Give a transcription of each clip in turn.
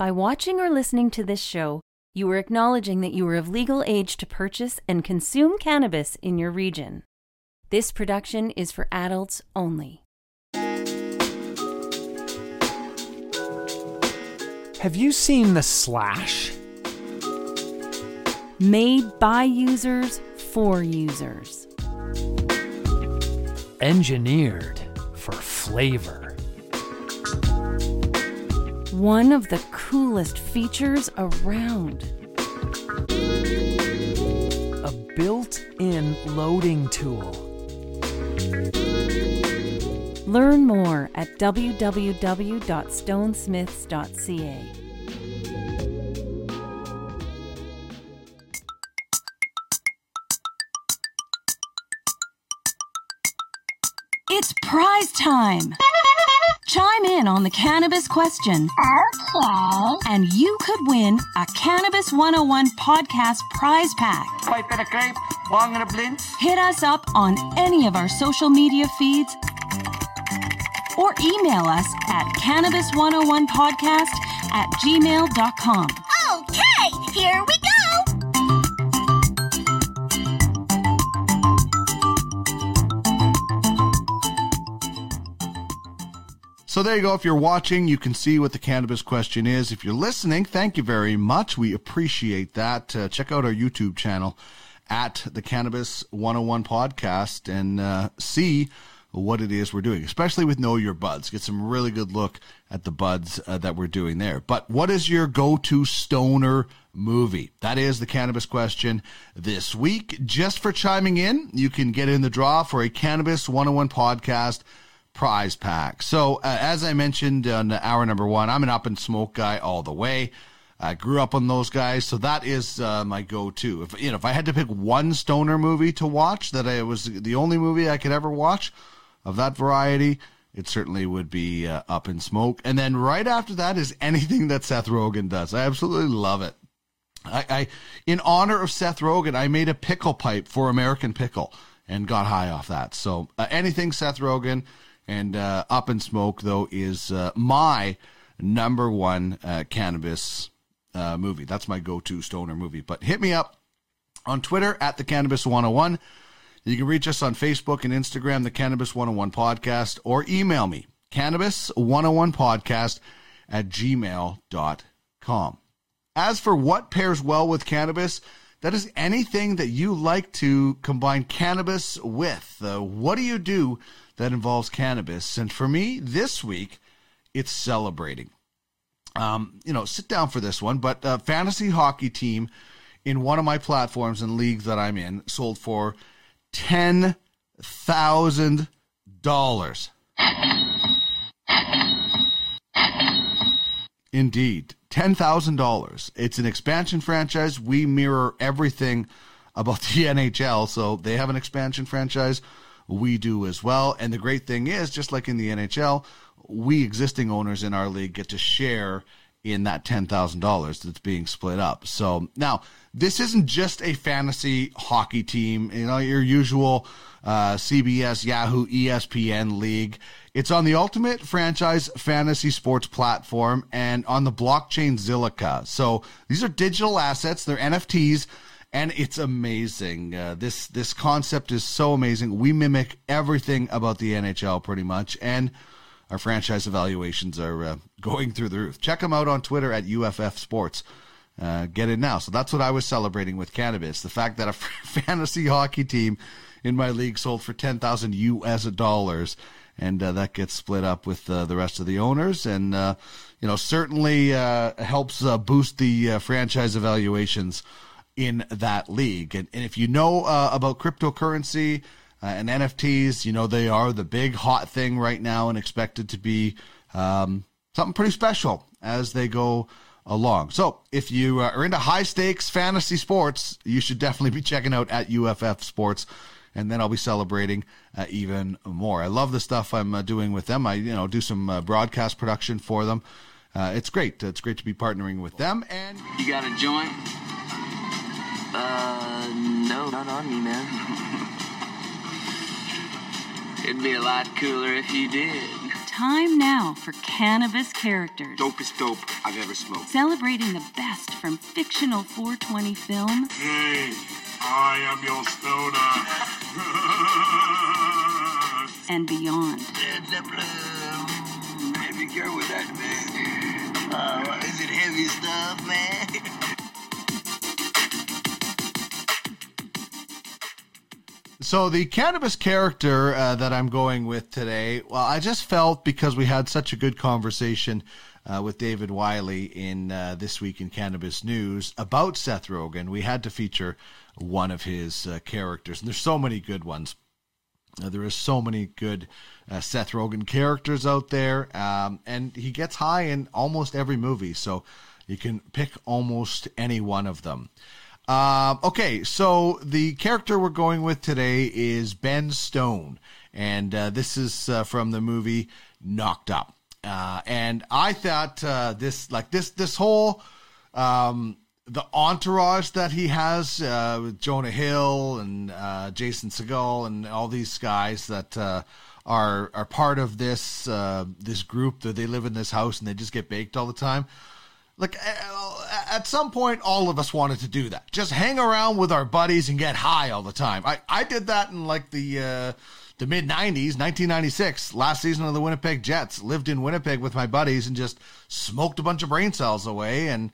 By watching or listening to this show, you are acknowledging that you are of legal age to purchase and consume cannabis in your region. This production is for adults only. Have you seen The Slash? Made by users for users. Engineered for flavor. One of the coolest features around. A built in loading tool. Learn more at www.stonesmiths.ca. It's prize time! Chime in on the cannabis question. Okay. And you could win a Cannabis 101 podcast prize pack. Pipe and a grape, bong and a blint. Hit us up on any of our social media feeds or email us at cannabis101podcast at gmail.com. Okay, here we go. So there you go. If you're watching, you can see what the cannabis question is. If you're listening, thank you very much. We appreciate that. Uh, check out our YouTube channel at the Cannabis 101 podcast and uh, see what it is we're doing, especially with Know Your Buds. Get some really good look at the buds uh, that we're doing there. But what is your go-to stoner movie? That is the cannabis question this week. Just for chiming in, you can get in the draw for a Cannabis 101 podcast prize pack. So, uh, as I mentioned on hour number one, I'm an Up in Smoke guy all the way. I grew up on those guys, so that is uh, my go-to. If you know, if I had to pick one stoner movie to watch, that I was the only movie I could ever watch of that variety, it certainly would be uh, Up in Smoke. And then right after that is anything that Seth Rogen does. I absolutely love it. I, I in honor of Seth Rogen, I made a pickle pipe for American Pickle and got high off that. So uh, anything Seth Rogen and uh, Up in Smoke though is uh, my number one uh, cannabis uh, movie. That's my go-to stoner movie. But hit me up on Twitter at the Cannabis 101. You can reach us on Facebook and Instagram, the Cannabis 101 Podcast, or email me, Cannabis 101 Podcast at gmail.com. As for what pairs well with cannabis, that is anything that you like to combine cannabis with. Uh, what do you do that involves cannabis? And for me, this week, it's celebrating. Um, you know, sit down for this one, but a fantasy hockey team in one of my platforms and leagues that I'm in sold for ten thousand dollars. Indeed, ten thousand dollars. It's an expansion franchise. We mirror everything about the NHL, so they have an expansion franchise. We do as well. And the great thing is, just like in the NHL, we existing owners in our league get to share in that $10,000 that's being split up. So now this isn't just a fantasy hockey team, you know, your usual uh, CBS, Yahoo, ESPN league. It's on the ultimate franchise fantasy sports platform and on the blockchain Zilliqa. So these are digital assets, they're NFTs and it's amazing. Uh, this this concept is so amazing. We mimic everything about the NHL pretty much, and our franchise evaluations are uh, going through the roof. Check them out on Twitter at UFF Sports. Uh, get it now. So that's what I was celebrating with cannabis. The fact that a fantasy hockey team in my league sold for ten thousand US dollars, and uh, that gets split up with uh, the rest of the owners, and uh, you know certainly uh, helps uh, boost the uh, franchise evaluations in that league. And, and if you know about cryptocurrency and NFTs, you know they are the big hot thing right now and expected to be um, something pretty special as they go along. So if you are into high stakes fantasy sports, you should definitely be checking out at UFF Sports. And then I'll be celebrating uh, even more. I love the stuff I'm uh, doing with them. I, you know, do some uh, broadcast production for them. Uh, it's great. It's great to be partnering with them. And You got a joint? Uh, no, not on me, man. It'd be a lot cooler if you did. Time now for Cannabis Characters. Dopest dope I've ever smoked. Celebrating the best from fictional 420 film Hey, I am your stoner. And beyond. Heavy girl with that, man. Uh, is it heavy stuff, man? So the cannabis character uh, that I'm going with today, well, I just felt because we had such a good conversation uh, with David Wiley in uh, this week in cannabis news about Seth Rogen, we had to feature one of his uh, characters, and there's so many good ones. Uh, there are so many good uh, Seth Rogen characters out there, um, and he gets high in almost every movie, so you can pick almost any one of them. Um, okay, so the character we're going with today is Ben Stone, and uh, this is uh, from the movie Knocked Up. Uh, and I thought uh, this, like this, this whole um, the entourage that he has uh, with Jonah Hill and uh, Jason Segel and all these guys that uh, are are part of this this group that they live in this house and they just get baked all the time. Like at some point, all of us wanted to do that. Just hang around with our buddies and get high all the time. I, I did that in like the the mid '90s, 1996, last season of the Winnipeg Jets. Lived in Winnipeg with my buddies and just smoked a bunch of brain cells away and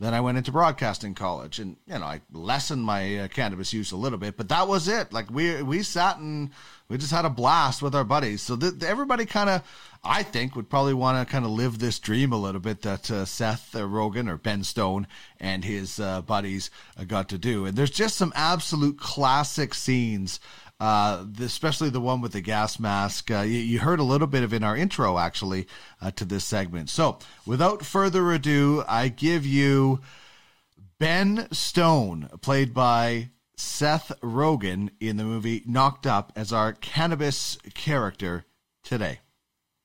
then I went into broadcasting college, and you know I lessened my uh, cannabis use a little bit, but that was it. Like we we sat and we just had a blast with our buddies. So everybody kind of, I think, would probably want to kind of live this dream a little bit that uh, Seth uh, Rogen or Ben Stone and his uh, buddies uh, got to do. And there's just some absolute classic scenes uh, especially the one with the gas mask. Uh, you, you, heard a little bit of in our intro, actually, uh, to this segment. So, without further ado, I give you Ben Stone, played by Seth Rogen in the movie Knocked Up, as our cannabis character today.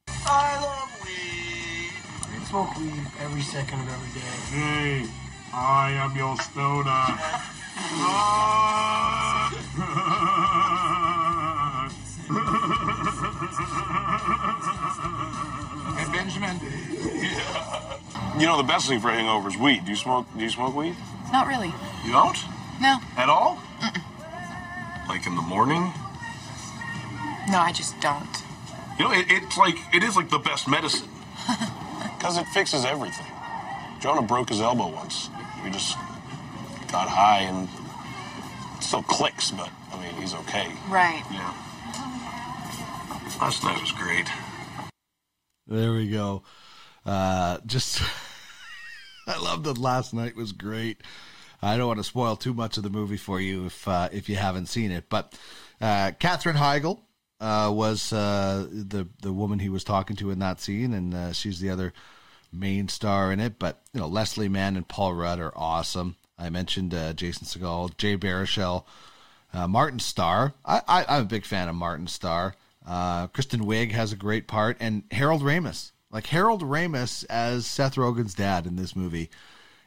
I love weed. I smoke weed every second of every day. Hey, I am your stoner. Hey, Benjamin. You know the best thing for hangovers hangover is weed. Do you smoke? Do you smoke weed? Not really. You don't? No. At all? Like in the morning? No, I just don't. You know, it, it's like it is like the best medicine because it fixes everything. Jonah broke his elbow once. We just got high and still clicks, but I mean he's okay. Right. Yeah. Last night was great. There we go. Uh, just, I love that last night was great. I don't want to spoil too much of the movie for you if uh, if you haven't seen it, but uh, Katherine Heigl uh, was uh, the the woman he was talking to in that scene, and uh, she's the other main star in it. But you know, Leslie Mann and Paul Rudd are awesome. I mentioned uh, Jason Segel, Jay Baruchel, Martin Starr. I, I'm a big fan of Martin Starr. Uh, Kristen Wiig has a great part, and Harold Ramis. Like Harold Ramis as Seth Rogen's dad in this movie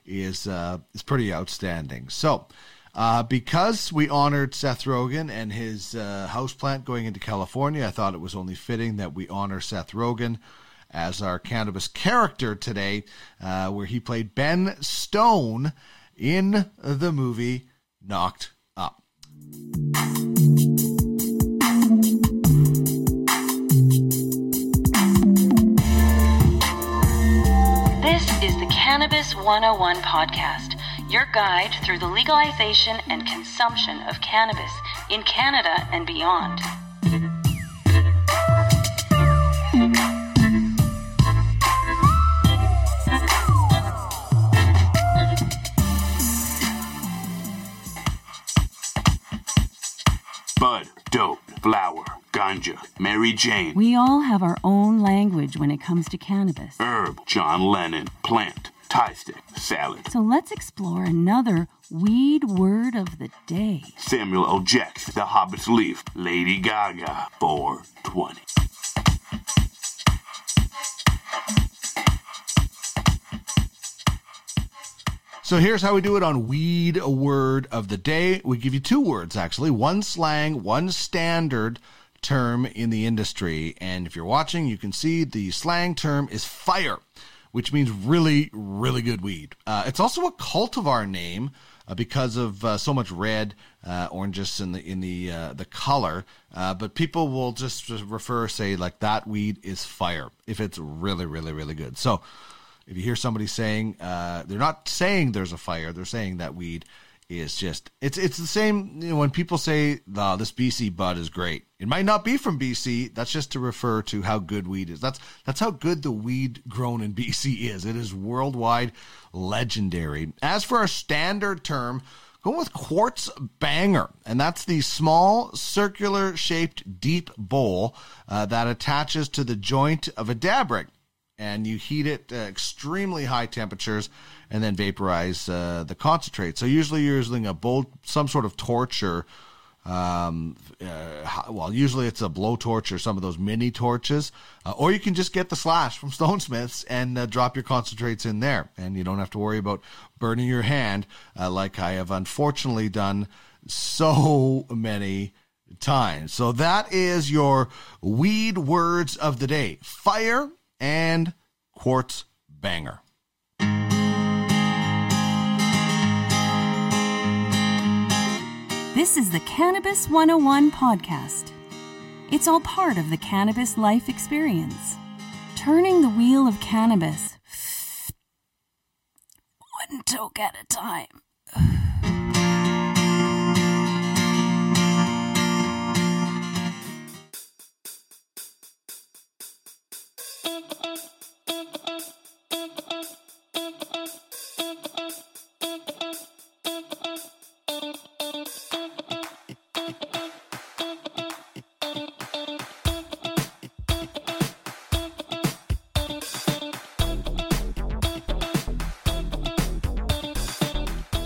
is uh, is pretty outstanding. So, uh, because we honored Seth Rogen and his uh, houseplant going into California, I thought it was only fitting that we honor Seth Rogen as our cannabis character today, uh, where he played Ben Stone in the movie Knocked Up. This is the Cannabis 101 podcast, your guide through the legalization and consumption of cannabis in Canada and beyond. Ganja, Mary Jane, We all have our own language when it comes to cannabis. herb, John Lennon, plant, Thai stick, salad. So let's explore another weed word of the day. Samuel L. Jackson, The Hobbit's Leaf, Lady Gaga, 420. So here's how we do it on Weed a Word of the Day. We give you two words, actually one slang, one standard term in the industry. And if you're watching, you can see the slang term is fire, which means really, really good weed. Uh, it's also a cultivar name uh, because of uh, so much red, uh, oranges in the in the uh, the color. Uh, but people will just, refer, say like that weed is fire if it's really, really, really good. So if you hear somebody saying they're not saying there's a fire, they're saying that weed is just it's it's the same you know, when people say oh, this BC bud is great. It might not be from BC. That's just to refer to how good weed is. That's that's how good the weed grown in BC is. It is worldwide legendary. As for our standard term, go with quartz banger, and that's the small circular shaped deep bowl uh, that attaches to the joint of a dab rig and you heat it at extremely high temperatures and then vaporize uh, the concentrate. So usually you're using a bowl, some sort of or, um, uh, well, usually it's a blowtorch or some of those mini torches, uh, or you can just get the slash from Stone Smiths and uh, drop your concentrates in there, and you don't have to worry about burning your hand uh, like I have unfortunately done so many times. So that is your weed words of the day: fire and quartz banger. This is the Cannabis 101 podcast. It's all part of the cannabis life experience. Turning the wheel of cannabis one toke at a time.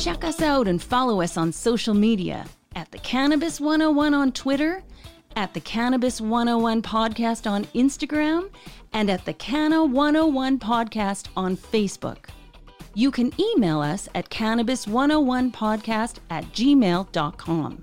Check us out and follow us on social media at the Cannabis 101 on Twitter, at the Cannabis 101 podcast on Instagram, and at the Canna 101 podcast on Facebook. You can email us at cannabis101podcast at gmail.com.